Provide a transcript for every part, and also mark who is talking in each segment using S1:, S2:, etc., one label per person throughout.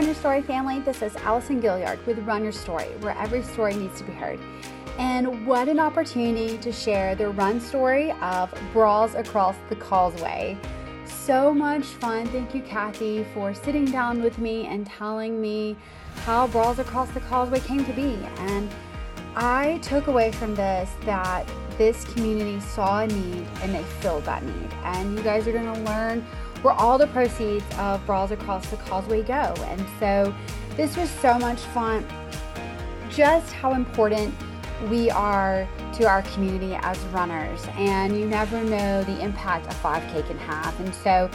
S1: Run Your Story family. This is Allison Gilliard with Run Your Story, where every story needs to be heard. And what an opportunity to share the run story of Bras Across the Causeway. So much fun. Thank you, Kathy, for sitting down with me and telling me how Bras Across the Causeway came to be. And I took away from this that this community saw a need and they filled that need. And you guys are going to learn where all the proceeds of Bras Across the Causeway go. And so this was so much fun. Just how important we are to our community as runners, and you never know the impact a 5K can have. And so,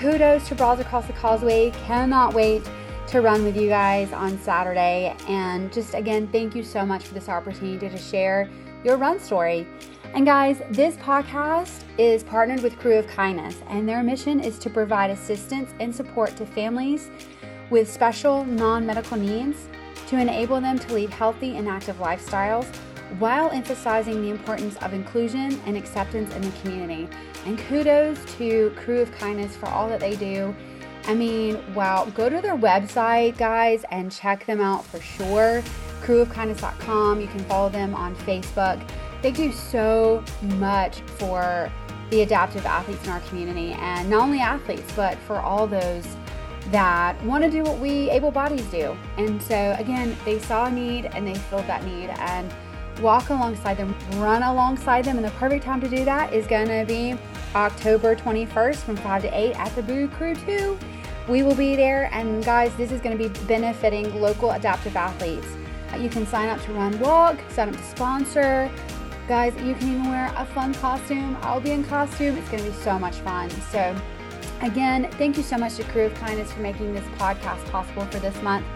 S1: kudos to Bras Across the Causeway. Cannot wait to run with you guys on Saturday. And just again, thank you so much for this opportunity to share your run story. And guys, this podcast is partnered with Crew of Kindness, and their mission is to provide assistance and support to families with special non medical needs to enable them to lead healthy and active lifestyles while emphasizing the importance of inclusion and acceptance in the community. And kudos to Crew of Kindness for all that they do. I mean, wow, go to their website, guys, and check them out for sure. Crewofkindness.com. You can follow them on Facebook they do so much for the adaptive athletes in our community and not only athletes but for all those that want to do what we able bodies do. And so again they saw a need and they filled that need and walk alongside them run alongside them and the perfect time to do that is going to be october 21st from 5 to 8 at the Boo Krewe 2 we will be there and guys this is going to be benefiting local adaptive athletes. You can sign up to run walk sign up to sponsor Guys, you can even wear a fun costume. I'll be in costume. It's going to be so much fun. So, again, thank you so much to Crew of Kindness for making this podcast possible for this month.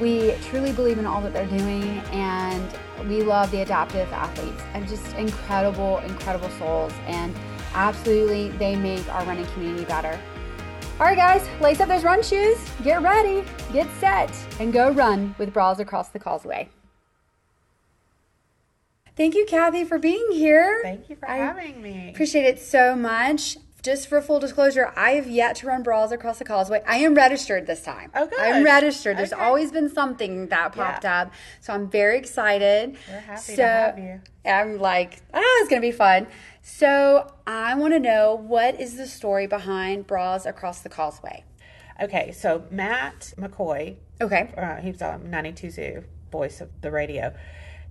S1: We truly believe in all that they're doing, and we love the adaptive athletes and just incredible, incredible souls. And absolutely, they make our running community better. All right, guys, lace up those run shoes, get ready, get set, and go run with Bras Across the Causeway. Thank you, Kathy, for being here.
S2: Thank you for I having me.
S1: Appreciate it so much. Just for full disclosure, I have yet to run bras across the causeway. I am registered this time.
S2: Oh, good.
S1: I'm registered. There's okay. always been something that popped yeah. up. So I'm very excited.
S2: We're happy so, to have you. I'm
S1: like, ah, it's going to be fun. So I want to know what is the story behind Bras Across the Causeway?
S2: Okay, so Matt McCoy.
S1: Okay.
S2: Uh, he's a 92 ZEW voice of the radio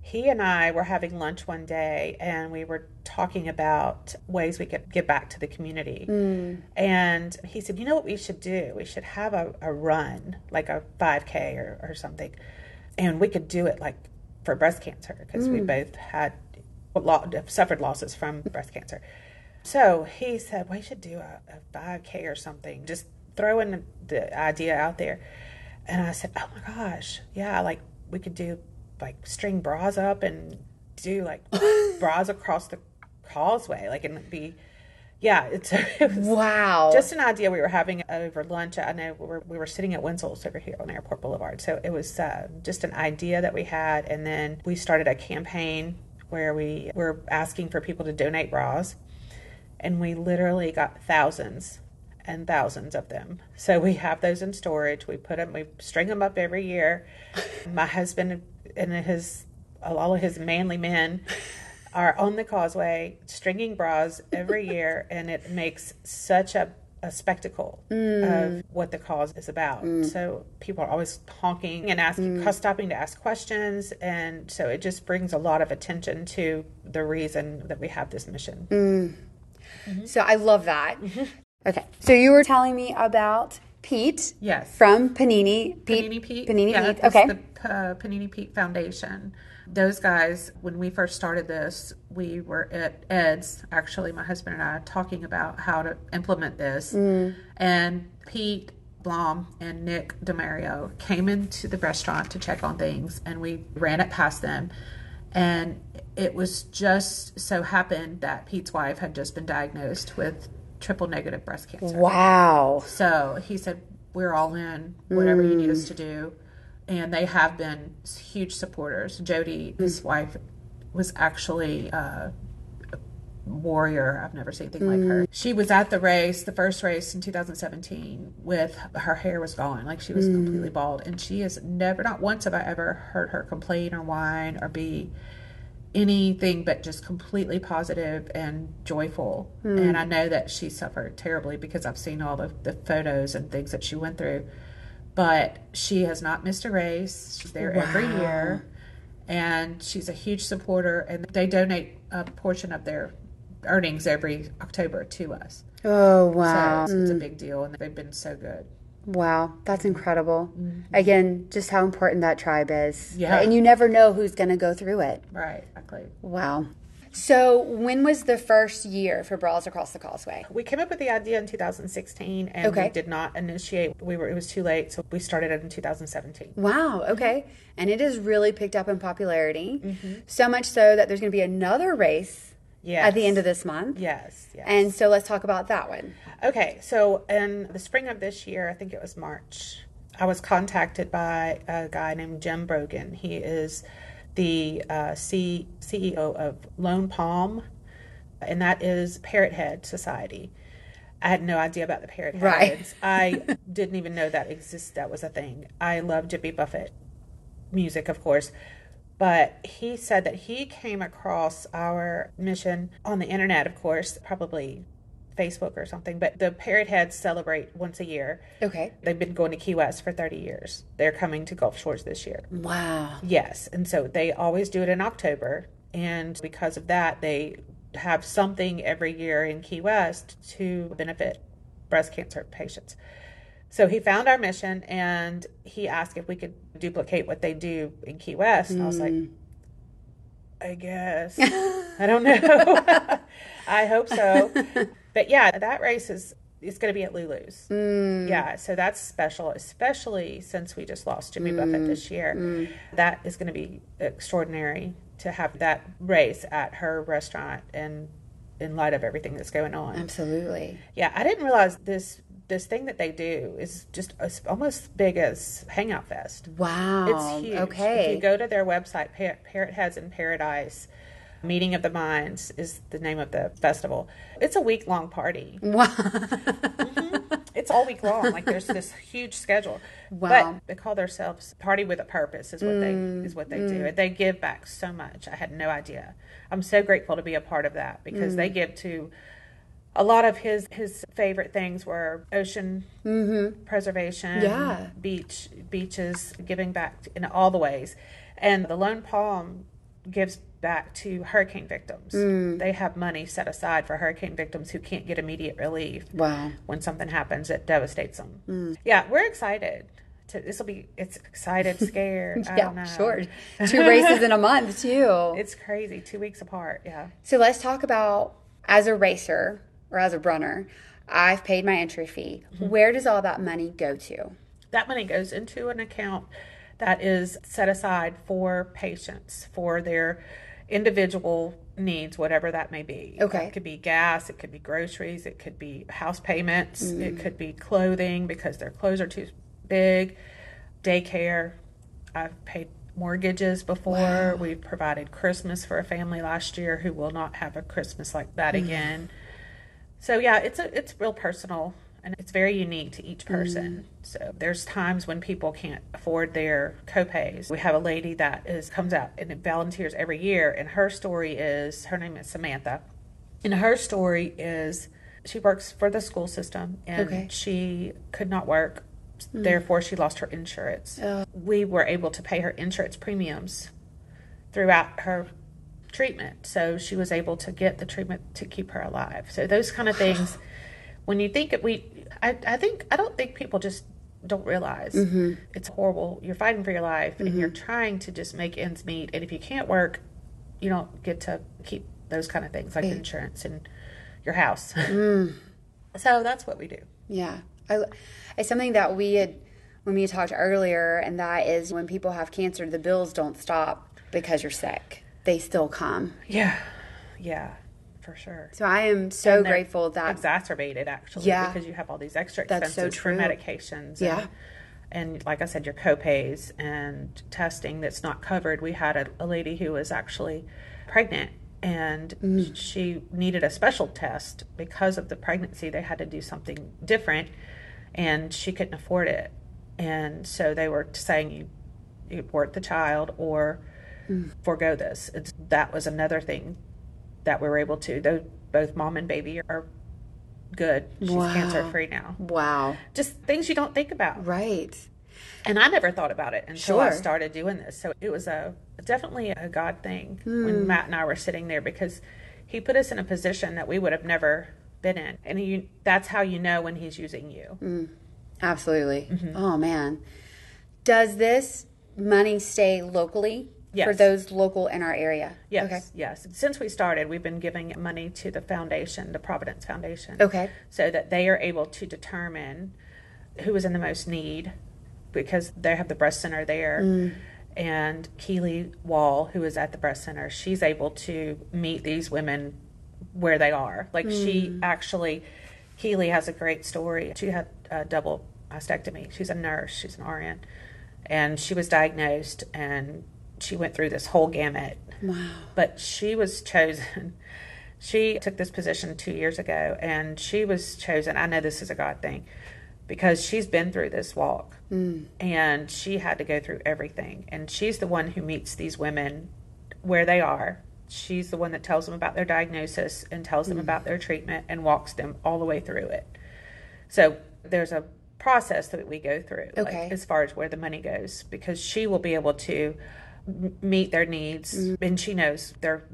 S2: he and I were having lunch one day and we were talking about ways we could give back to the community. Mm. And he said, You know what we should do? We should have a, a run, like a 5K or, or something. And we could do it like for breast cancer because mm. we both had suffered losses from breast cancer. So he said, We should do a, a 5K or something, just throwing the idea out there. And I said, Oh my gosh, yeah, like we could do like string bras up and do like bras across the causeway, like and be. Yeah, it's it
S1: wow.
S2: Just an idea we were having over lunch. I know we were, we were sitting at Wintzell's over here on Airport Boulevard, so it was uh, just an idea that we had, and then we started a campaign where we were asking for people to donate bras, and we literally got thousands and thousands of them. So we have those in storage. We put them, we string them up every year. My husband and his all of his manly men are on the causeway stringing bras every year, and it makes such a a spectacle mm. of what the cause is about. Mm. So people are always honking and asking, mm. stopping to ask questions, and so it just brings a lot of attention to the reason that we have this mission.
S1: Mm. Mm-hmm. So I love that. Mm-hmm. Okay, so you were telling me about Pete.
S2: Yes.
S1: From Panini.
S2: Pete, Panini Pete.
S1: Panini yeah, Pete. Okay.
S2: The uh, Panini Pete Foundation. Those guys, when we first started this, we were at Ed's, actually, my husband and I, talking about how to implement this. Mm. And Pete Blohme and Nick Demario came into the restaurant to check on things, and we ran it past them. And it was just so happened that Pete's wife had just been diagnosed with triple negative breast cancer.
S1: Wow.
S2: So he said, We're all in, whatever mm. you need us to do. And they have been huge supporters. Jody, mm. his wife, was actually uh, warrior. I've never seen anything like her. She was at the race, the first race in 2017, with her hair was gone, like she was completely bald, and she has never, not once have I ever heard her complain or whine or be anything but just completely positive and joyful. Hmm. And I know that she suffered terribly because I've seen all the, the photos and things that she went through. But she has not missed a race. She's there every year. And she's a huge supporter, and they donate a portion of their earnings every October to us.
S1: Oh, wow.
S2: So it's, it's a big deal, and they've been so good.
S1: Wow, that's incredible. Again, just how important that tribe is.
S2: Mm-hmm. Yeah.
S1: And you never know who's going to go through it.
S2: Right, exactly.
S1: Wow. So, when was the first year for Bras Across the Causeway?
S2: We came up with the idea in 2016, and
S1: Okay.
S2: we did not initiate. We were it was too late, so we started it in 2017.
S1: Wow, okay. And it has really picked up in popularity.
S2: Mm-hmm.
S1: So much so that there's going to be another race
S2: Yes.
S1: at the end of this month.
S2: Yes, yes.
S1: And so let's talk about that one.
S2: Okay, so in the spring of this year, I think it was March, I was contacted by a guy named Jim Brogan. He is the uh, C- CEO of Lone Palm, and that is Parrot Head Society. I had no idea about the parrot heads.
S1: Right.
S2: I didn't even know that existed. That was a thing. I love Jimmy Buffett music, of course. But he said that he came across our mission on the internet, of course, probably Facebook or something. But the Parrot Heads celebrate once a year.
S1: Okay.
S2: They've been going to Key West for 30 years. They're coming to Gulf Shores this year.
S1: Wow.
S2: Yes. And so they always do it in October. And because of that, they have something every year in Key West to benefit breast cancer patients. So he found our mission and he asked if we could duplicate what they do in Key West. And I was like, mm. I guess. I don't know. I hope so. But yeah, that race is it's going to be at Lulu's. Mm. Yeah, so that's special, especially since we just lost Jimmy Buffett mm. this year. That is going to be extraordinary to have that race at her restaurant and in light of everything that's going on.
S1: Absolutely.
S2: Yeah, I didn't realize this this thing that they do is just as, almost big as Hangout Fest.
S1: Wow.
S2: It's huge.
S1: Okay.
S2: If you go to their website, Par- Parrot Heads in Paradise, Meeting of the Minds is the name of the festival. It's a week long party.
S1: Wow.
S2: It's all week long. Like there's this huge schedule.
S1: Wow.
S2: But they call themselves Party with a Purpose is what they
S1: Mm,
S2: is what they do. And they give back so much. I had no idea. I'm so grateful to be a part of that because they give to a lot of his his favorite things were ocean preservation,
S1: Mm-hmm. Yeah.
S2: beach beaches, giving back in all the ways, and the Lone Palm gives back to hurricane victims.
S1: Mm.
S2: They have money set aside for hurricane victims who can't get immediate relief
S1: wow.
S2: when something happens that devastates them.
S1: Mm.
S2: Yeah, we're excited. To, this will be it's excited, scared. I don't know.
S1: Yeah, sure. Two races in a month, too.
S2: It's crazy. Two weeks apart. Yeah.
S1: So let's talk about as a racer or as a runner, I've paid my entry fee.
S2: Mm-hmm.
S1: Where does all that money go to?
S2: that money goes into an account that is set aside for patients for their individual needs whatever that may be
S1: Okay.
S2: it could be gas it could be groceries it could be house payments it could be clothing because their clothes are too big daycare i've paid mortgages before we've provided christmas for a family last year who will not have a christmas like that again so yeah, it's a it's real personal and it's very unique to each person. Mm. So there's times when people can't afford their copays. We have a lady that is comes out and volunteers every year and her story is her name is Samantha. And her story is she works for the school system and
S1: Okay.
S2: she could not work. Mm. Therefore she lost her insurance.
S1: Oh.
S2: We were able to pay her insurance premiums throughout her treatment. So she was able to get the treatment to keep her alive. So those kind of things, when you think it, we, I, I think, I don't think people just don't realize mm-hmm. it's horrible. You're fighting for your life and you're mm-hmm. trying to just make ends meet. And if you can't work, you don't get to keep those kind of things like insurance and your house. Mm. So that's what we do.
S1: Yeah. I, it's something that we had, when we talked earlier, and that is when people have cancer, the bills don't stop because you're sick. They still come.
S2: Yeah. Yeah, for sure.
S1: So I am so grateful that
S2: exacerbated actually
S1: Yeah.
S2: because you have all these extra
S1: That's so
S2: expenses for medications
S1: Yeah.
S2: and, and like i said your copays and testing that's not covered we had a, a lady who was actually pregnant and mm. she needed a special test because of the pregnancy. They had to do something different, and she couldn't afford it. And so they were saying you, you abort the child or forego this. It's, that was another thing that we were able to. Though both mom and baby are good. She's
S1: Wow.
S2: cancer free now.
S1: Wow.
S2: Just things you don't think about.
S1: Right.
S2: And I never thought about it until I started doing this. So it was a definitely a God thing
S1: Hmm.
S2: when Matt and I were sitting there because he put us in a position that we would have never been in. And you, that's how you know when he's using you.
S1: Hmm. Absolutely.
S2: Mm-hmm.
S1: Oh man. Does this money stay locally for those local in our area?
S2: Yes,
S1: Okay.
S2: yes. Since we started, we've been giving money to the foundation, the Providence Foundation.
S1: Okay.
S2: So that they are able to determine who is in the most need because they have the breast center there.
S1: Mm.
S2: And Keely Wall, who is at the breast center, she's able to meet these women where they are. Like she
S1: Mm.
S2: actually, Keely has a great story. She had a double mastectomy. She's a nurse, she's an RN. And she was diagnosed and she went through this whole gamut
S1: Wow.
S2: but she was chosen. She took this position two years ago, and she was chosen. I know this is a God thing because she's been through this walk mm. and she had to go through everything. And she's the one who meets these women where they are. She's the one that tells them about their diagnosis and tells them mm. about their treatment and walks them all the way through it. So there's a process that we go through like,
S1: Okay.
S2: as far as where the money goes because she will be able to meet their needs and she knows their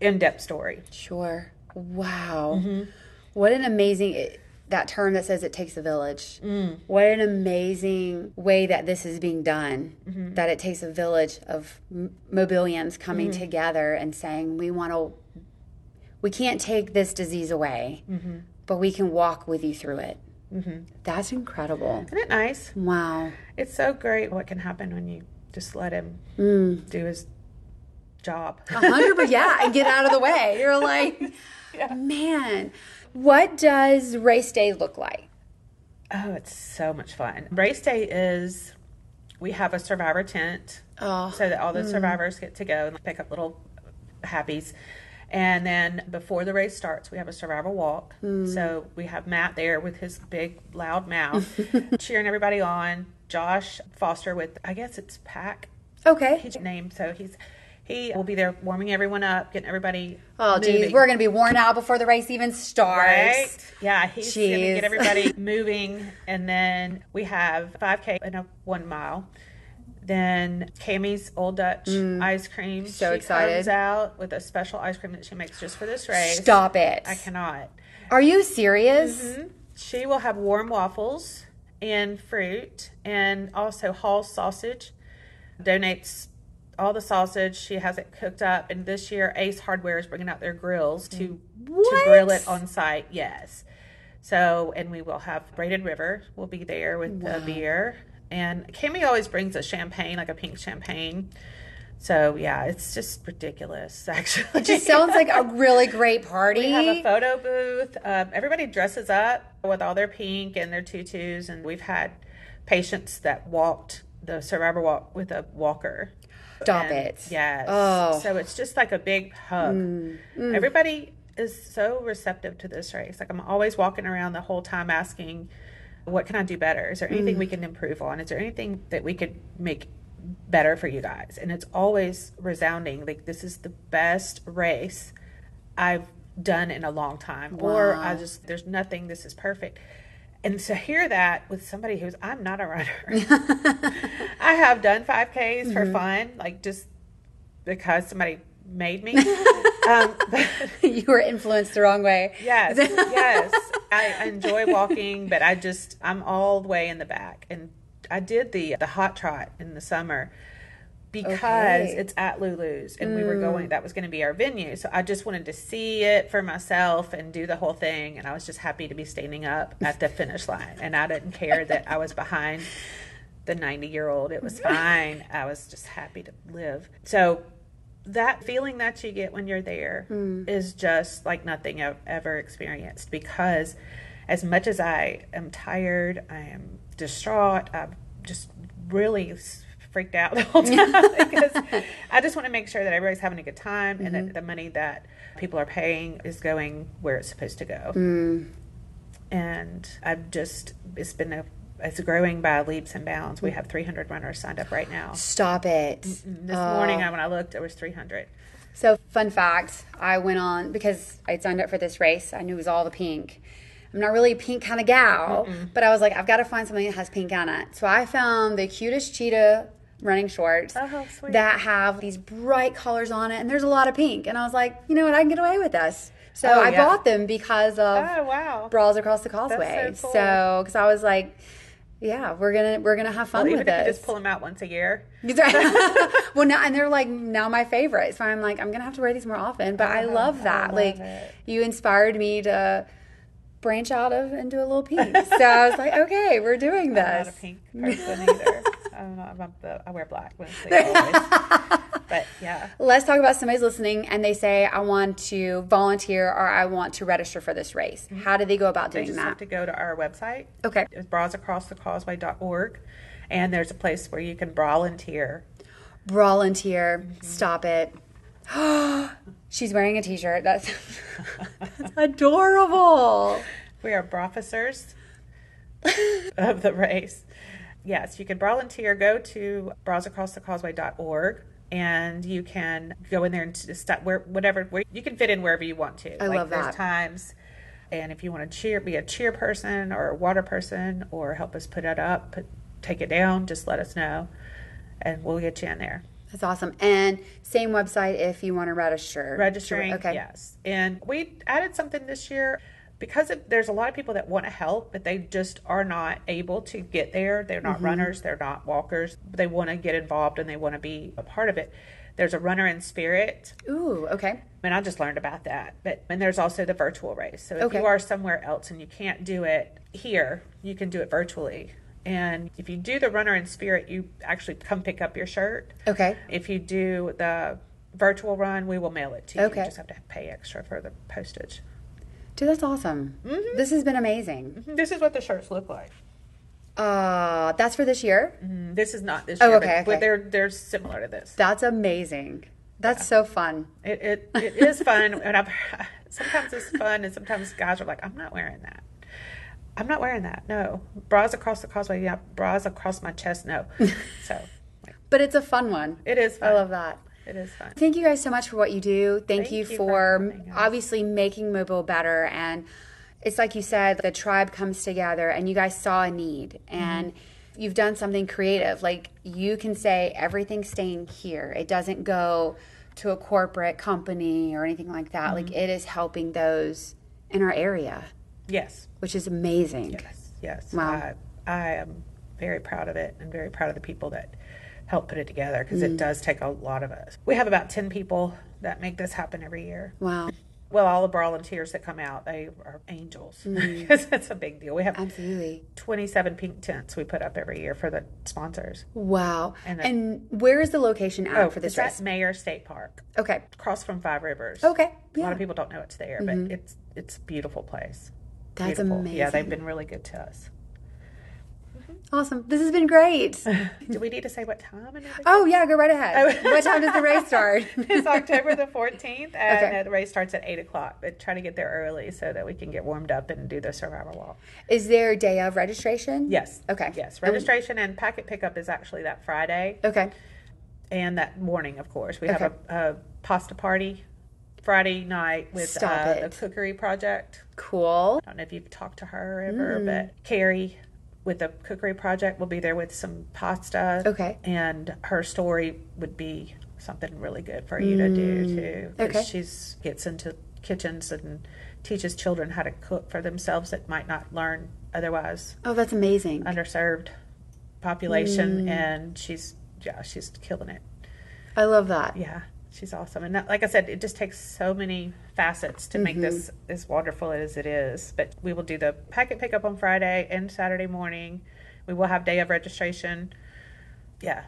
S2: in-depth story
S1: Sure. Wow.
S2: Mm-hmm.
S1: What an amazing it, that term that says it takes a village.
S2: Mm.
S1: What an amazing way that this is being done.
S2: Mm-hmm.
S1: That it takes a village of mobilians coming
S2: Mm-hmm.
S1: together and saying we want to. We can't take this disease away,
S2: Mm-hmm.
S1: but we can walk with you through it. That's incredible.
S2: isn't it nice
S1: Wow.
S2: it's so great what can happen when you just let him
S1: Mm.
S2: do his job
S1: A hundred, but yeah, and get out of the way. You're like, man, what does race day look like?
S2: oh it's so much fun race day is we have a survivor tent
S1: Oh,
S2: so that all the survivors get to go and pick up little happies. And then before the race starts, we have a survivor walk. So we have Matt there with his big, loud mouth, cheering everybody on. Josh Foster with, I guess it's Pack,
S1: okay.
S2: his name. So he's he will be there warming everyone up, getting everybody.
S1: Oh, geez, we're gonna be worn out before the race even starts.
S2: Right? Yeah, he's going to get everybody moving. And then we have 5K and a one mile. Then Cammie's Old Dutch ice cream.
S1: Mm. So
S2: she
S1: excited.
S2: comes out with a special ice cream that she makes just for this race.
S1: Stop it.
S2: I cannot.
S1: Are you serious?
S2: Mm-hmm. She will have warm waffles and fruit and also Hall's sausage. Donates all the sausage. She has it cooked up. And this year, Ace Hardware is bringing out their grills to, to grill it on site. Yes. So, and we will have Braided River will be there with the beer. And Kimmy always brings a champagne, like a pink champagne. So, yeah, it's just ridiculous, actually.
S1: It just sounds like a really great party.
S2: We have a photo booth. Um, everybody dresses up with all their pink and their tutus, and we've had patients that walked the survivor walk with a walker.
S1: Stop
S2: And-
S1: it.
S2: Yes.
S1: Oh. Mm,
S2: So it's just like a big hug. Everybody is so receptive to this race. Like I'm always walking around the whole time asking, "What can I do better? Is there anything
S1: Mm.
S2: we can improve on? Is there anything that we could make better for you guys?" And it's always resounding. Like this is the best race I've done in a long time, or I just there's nothing. This is perfect. And to hear that with somebody who's I'm not a runner. I have done 5Ks for fun, like just because somebody made me. um, but
S1: you were influenced the wrong way.
S2: yes, yes, I enjoy walking, but I just I'm all the way in the back, and I did the the hot trot in the summer because
S1: Okay.
S2: it's at Lulu's, and we were hmm. going. That was going to be our venue, so I just wanted to see it for myself and do the whole thing, and I was just happy to be standing up at the finish line, and I didn't care that I was behind the 90 year old. It was fine. I was just happy to live. So that feeling that you get when you're there hmm. is just like nothing I've ever experienced because as much as I am tired, I am distraught, I'm just really freaked out the whole time because I just want to make sure that everybody's having a good time and
S1: Mm-hmm.
S2: that the money that people are paying is going where it's supposed to go.
S1: Mm.
S2: And I've just, it's been a, it's growing by leaps and bounds. We have 300 runners signed up right now.
S1: Stop it.
S2: This
S1: Oh.
S2: morning, when I looked, there was 300.
S1: So, fun fact I went on because I signed up for this race. I knew it was all the pink. I'm not really a pink kind of gal, but I was like, I've got to find something that has pink on it. So, I found the cutest cheetah running shorts
S2: Oh,
S1: that have these bright colors on it, and there's a lot of pink. And I was like, you know what? I can get away with this. So,
S2: Oh,
S1: I
S2: yeah.
S1: bought them because of
S2: Oh, wow.
S1: Bras Across the Causeway.
S2: so cool.
S1: So, because I was like, yeah, we're gonna we're gonna have fun
S2: Well,
S1: with
S2: even if you
S1: this.
S2: just pull them out once a year.
S1: well, now and they're like now my favorite. So I'm like, I'm gonna have to wear these more often. But oh, I
S2: Oh,
S1: love
S2: I
S1: that.
S2: love
S1: like,
S2: it.
S1: you inspired me to branch out of and do a little pink. so I was like, okay, we're doing
S2: I'm not a
S1: this.
S2: pink person either. I'm not, the, I wear black mostly always. but yeah.
S1: Let's talk about somebody's listening and they say, I want to volunteer or I want to register for this race. How do they go about
S2: Mm-hmm. They
S1: doing
S2: just
S1: that?
S2: have to go to our website.
S1: Okay.
S2: It's brasacrossthecauseway.org. And there's a place where you can volunteer.
S1: Volunteer.
S2: Mm-hmm.
S1: Stop it. She's wearing a t-shirt. That's, that's adorable.
S2: We are officers of the race. Yes, you can volunteer. Go to brasacrossthecauseway.org and you can go in there and just where whatever where you can fit in wherever you want to.
S1: I
S2: like
S1: love
S2: there's
S1: that.
S2: times and if you want to cheer be a cheer person or a water person or help us put it up, put, take it down, just let us know and we'll get you in there.
S1: That's awesome. And same website if you want to register.
S2: registering
S1: Okay.
S2: yes and we added something this year because it, there's a lot of people that want to help but they just are not able to get there they're not mm-hmm. runners they're not walkers they want to get involved and they want to be a part of it there's a runner in spirit
S1: Ooh, okay.
S2: and i just learned about that but and there's also the virtual race so if
S1: Okay.
S2: you are somewhere else and you can't do it here you can do it virtually and if you do the runner in spirit you actually come pick up your shirt
S1: Okay.
S2: if you do the virtual run, we will mail it to you.
S1: Okay.
S2: You just have to pay extra for the postage.
S1: Dude, that's awesome.
S2: Mm-hmm.
S1: This has been amazing.
S2: This is what the shirts look like.
S1: Uh, that's for this year?
S2: Mm, This is not this
S1: Oh,
S2: year,
S1: okay,
S2: but, but they're they're similar to this.
S1: That's amazing. That's so fun.
S2: It it, it is fun, and I've sometimes it's fun, and sometimes guys are like, "I'm not wearing that. I'm not wearing that. No bras across the causeway. Yeah, bras across my chest. No. so
S1: But it's a fun one.
S2: it is fun.
S1: I love that.
S2: It is fun.
S1: Thank you guys so much for what you do. Thank,
S2: Thank
S1: you,
S2: you
S1: for,
S2: for
S1: obviously making mobile better. And it's like you said, the tribe comes together and you guys saw a need mm-hmm. and you've done something creative. Like you can say everything's staying here. It doesn't go to a corporate company or anything like that. Like mm-hmm. it is helping those in our area,
S2: Yes.
S1: which is amazing.
S2: Yes, yes.
S1: Wow.
S2: I, I am very proud of it and very proud of the people that help put it together because
S1: Mm.
S2: it does take a lot of us. We have about 10 people that make this happen every year.
S1: Wow.
S2: Well, all the volunteers that come out, they are angels
S1: Mm.
S2: because it's a big deal. We have
S1: Absolutely.
S2: 27 pink tents we put up every year for the sponsors.
S1: Wow.
S2: And
S1: And, where is the location at for this
S2: Oh, it's at
S1: race?
S2: Meaher State Park,
S1: Okay.
S2: across from Five Rivers.
S1: Okay.
S2: A lot
S1: Mm-hmm.
S2: of people don't know it's there, but it's it's a beautiful place.
S1: That's
S2: Beautiful. Yeah, they've been really good to us. Mm-hmm.
S1: Awesome. This has been great.
S2: Do we need to say what time?
S1: Oh yeah, go right ahead.
S2: Oh.
S1: what time does the race start?
S2: it's October the 14th, and
S1: Okay.
S2: the race starts at 8 o'clock. But try to get there early so that we can get warmed up and do the survival walk.
S1: Is there a day of registration?
S2: Yes.
S1: Okay.
S2: Yes. Registration and packet pickup is actually that Friday
S1: Okay.
S2: and that morning, of course. We
S1: Okay.
S2: have a, a pasta party Friday night with uh, the Cookery Project.
S1: Cool.
S2: I don't know if you've talked to her ever,
S1: Mm.
S2: but Carrie with the Cookery Project will be there with some pasta.
S1: Okay.
S2: And her story would be something really good for you to do too.
S1: Mm. Okay.
S2: She's gets into kitchens and teaches children how to cook for themselves that might not learn otherwise.
S1: Oh, that's amazing.
S2: Underserved population,
S1: Mm.
S2: and she's yeah, she's killing it.
S1: I love that.
S2: Yeah, she's awesome. And that, like I said, it just takes so many facets to make this
S1: Mm-hmm.
S2: as wonderful as it is. But we will do the packet pickup on Friday and Saturday morning. We will have day of registration. Yeah,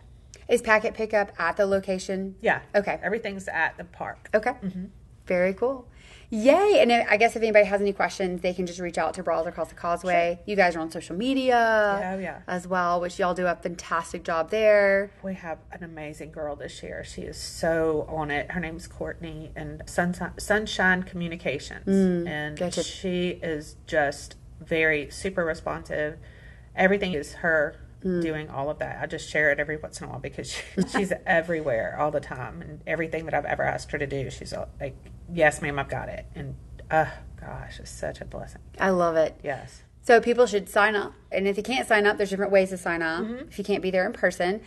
S1: Is packet pickup at the location?
S2: yeah.
S1: Okay.
S2: Everything's at the park.
S1: Okay.
S2: Mm-hmm.
S1: Very cool. Yay! And I guess if anybody has any questions, they can just reach out to Bras Across the Causeway. You guys are on social media
S2: Yeah, yeah.
S1: as well, which y'all do a fantastic job there.
S2: We have an amazing girl this year. She is so on it. Her name's Courtney and Sunshine, Sunshine Communications. Mm, and
S1: gotcha.
S2: she is just very super responsive. Everything is her mm. doing all of that. I just share it every once in a while because she, she's everywhere all the time. And everything that I've ever asked her to do, she's like, yes, ma'am, I've got it. And, uh, gosh, it's such a blessing.
S1: I love it.
S2: Yes.
S1: So people should sign up. And if you can't sign up, there's different ways to sign up.
S2: Mm-hmm.
S1: If you can't be there in person,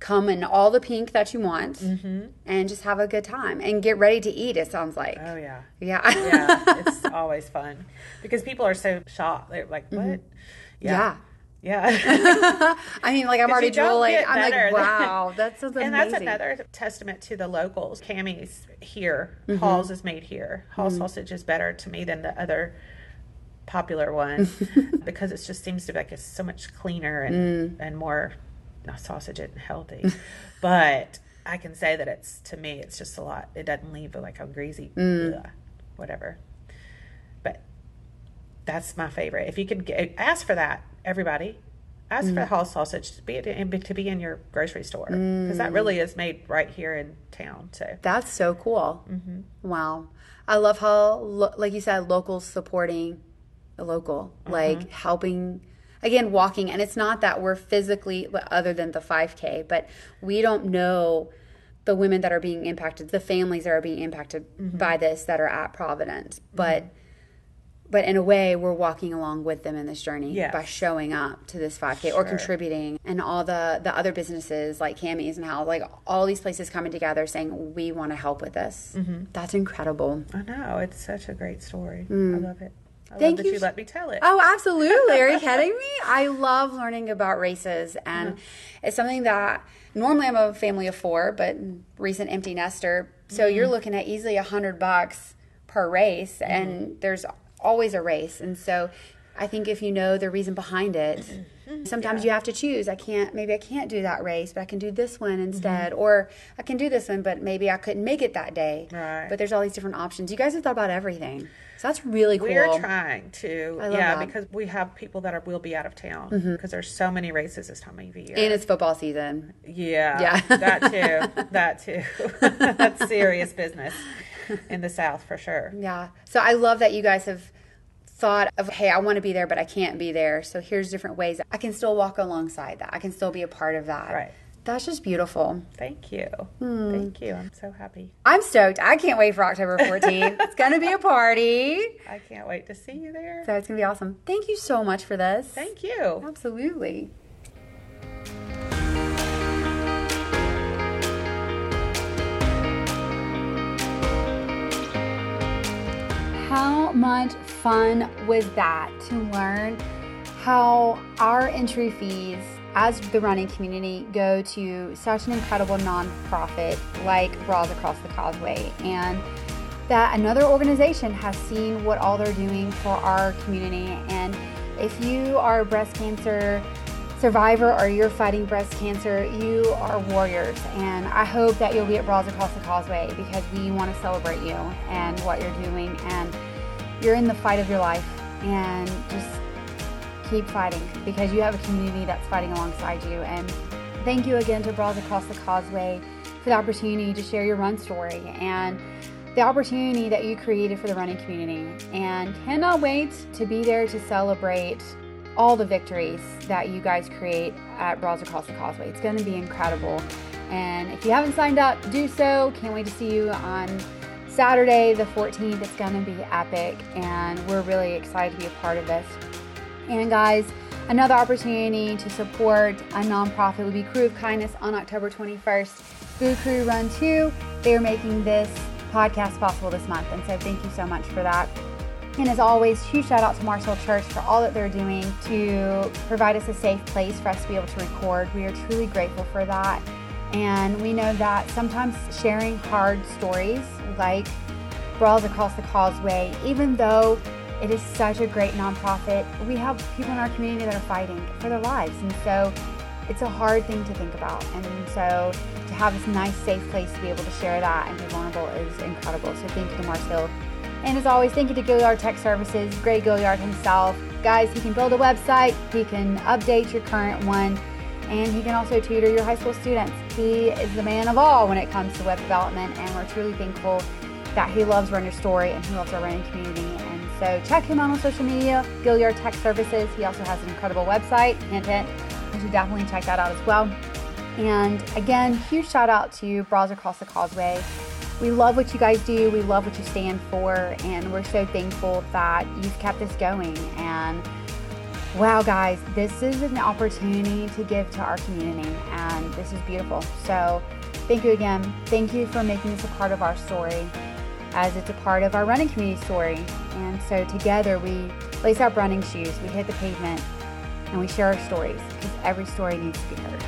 S1: come in all the pink that you want
S2: Mm-hmm.
S1: and just have a good time and get ready to eat, it sounds like.
S2: Oh, yeah.
S1: yeah.
S2: yeah, it's always fun because people are so shocked. They're like, "What?"
S1: yeah.
S2: yeah.
S1: I mean, like I'm already drooling. I'm like, wow, that sounds amazing.
S2: and that's another testament to the locals. Cammie's here.
S1: Mm-hmm.
S2: Hall's is made here. Hall sausage is better to me than the other popular one because it just seems to be like it's so much cleaner and
S1: Mm.
S2: and more not sausage and healthy. but I can say that it's to me it's just a lot. It doesn't leave like a greasy
S1: Mm.
S2: ugh, whatever. But that's my favorite. If you could get, ask for that, everybody, ask
S1: Mm.
S2: for Hall mm-hmm. sausage to be to be in your grocery store because that mm. really is made right here in town. So
S1: That's so cool. Mm-hmm. Wow. I love how, lo- like you said, locals supporting the local, mm-hmm. like helping, again, walking. And it's not that we're physically, other than the 5K, but we don't know the women that are being impacted, the families that are being impacted by this that are at Providence. But, but in a way, we're walking along with them in this journey
S2: Yes.
S1: by showing up to this 5K or contributing, and all the the other businesses like Cammie's and how like all these places coming together saying we want to help with this.
S2: Mm-hmm.
S1: That's incredible.
S2: I know it's such a great story. I mm. love it. I
S1: Thank
S2: love that
S1: you
S2: you let me tell it.
S1: Oh, absolutely. Are you kidding me? I love learning about races, and uh-huh. it's something that normally I'm a family of four, but recent empty nester. So you're mm-hmm. looking at easily a hundred bucks per race, mm-hmm. and there's always a race. And so I think if you know the reason behind it, sometimes you have to choose. I can't, maybe I can't do that race, but I can do this one instead, or I can do this one, but maybe I couldn't make it that day.
S2: Right.
S1: But there's all these different options. You guys have thought about everything. So that's really cool.
S2: We're trying to, yeah,
S1: that. Mm-hmm.
S2: because we have people that are will be out of town because there's so many races this time of year.
S1: And it's football season.
S2: yeah,
S1: Yeah.
S2: that too, that too. That's serious business in the South for sure.
S1: Yeah. So I love that you guys have thought of, hey, I want to be there, but I can't be there. So here's different ways I can still walk alongside that. I can still be a part of that.
S2: Right.
S1: That's just beautiful.
S2: Thank you,
S1: Hmm.
S2: thank you. I'm so happy.
S1: I'm stoked. I can't wait for October 14th. it's going to be a party.
S2: I can't wait to see you there.
S1: So it's going to be awesome. Thank you so much for this.
S2: Thank you.
S1: Absolutely. How much fun was that to learn how our entry fees as the running community go to such an incredible nonprofit like Bras Across the Causeway and that another organization has seen what all they're doing for our community. And if you are a breast cancer survivor or you're fighting breast cancer, you are warriors. And I hope that you'll be at Bras Across the Causeway because we want to celebrate you and what you're doing. And you're in the fight of your life. And just keep fighting because you have a community that's fighting alongside you. And thank you again to Bras Across the Causeway for the opportunity to share your run story and the opportunity that you created for the running community. And cannot wait to be there to celebrate all the victories that you guys create at Bras Across the Causeway. It's going to be incredible. And if you haven't signed up, do so. Can't wait to see you on Saturday, the 14th. It's going to be epic, and we're really excited to be a part of this. And guys, another opportunity to support a nonprofit would be Crew of Kindness on October 21st. Boo Krewe Run 2. They're making this podcast possible this month. And so thank you so much for that. And as always, huge shout out to Marshall Church for all that they're doing to provide us a safe place for us to be able to record. We are truly grateful for that. And we know that sometimes sharing hard stories like Bras Across the Causeway, even though it is such a great nonprofit, we have people in our community that are fighting for their lives. And so it's a hard thing to think about. And so to have this nice, safe place to be able to share that and be vulnerable is incredible. So thank you to Marcel. And as always, thank you to Gilliard Tech Services, Greg Gilliard himself. Guys, he can build a website, he can update your current one, and he can also tutor your high school students. He is the man of all when it comes to web development, and we're truly thankful that he loves Run Your Story and he loves our running community. And so check him out on social media, Gilliard Tech Services. He also has an incredible website, hint hint. You should definitely check that out as well. And again, huge shout out to Bras Across the Causeway. We love what you guys do, we love what you stand for, and we're so thankful that you've kept this going. And wow, guys, this is an opportunity to give to our community, and this is beautiful. So, thank you again. Thank you for making this a part of our story, as it's a part of our running community story. And so, together, we lace up running shoes, we hit the pavement, and we share our stories because every story needs to be heard.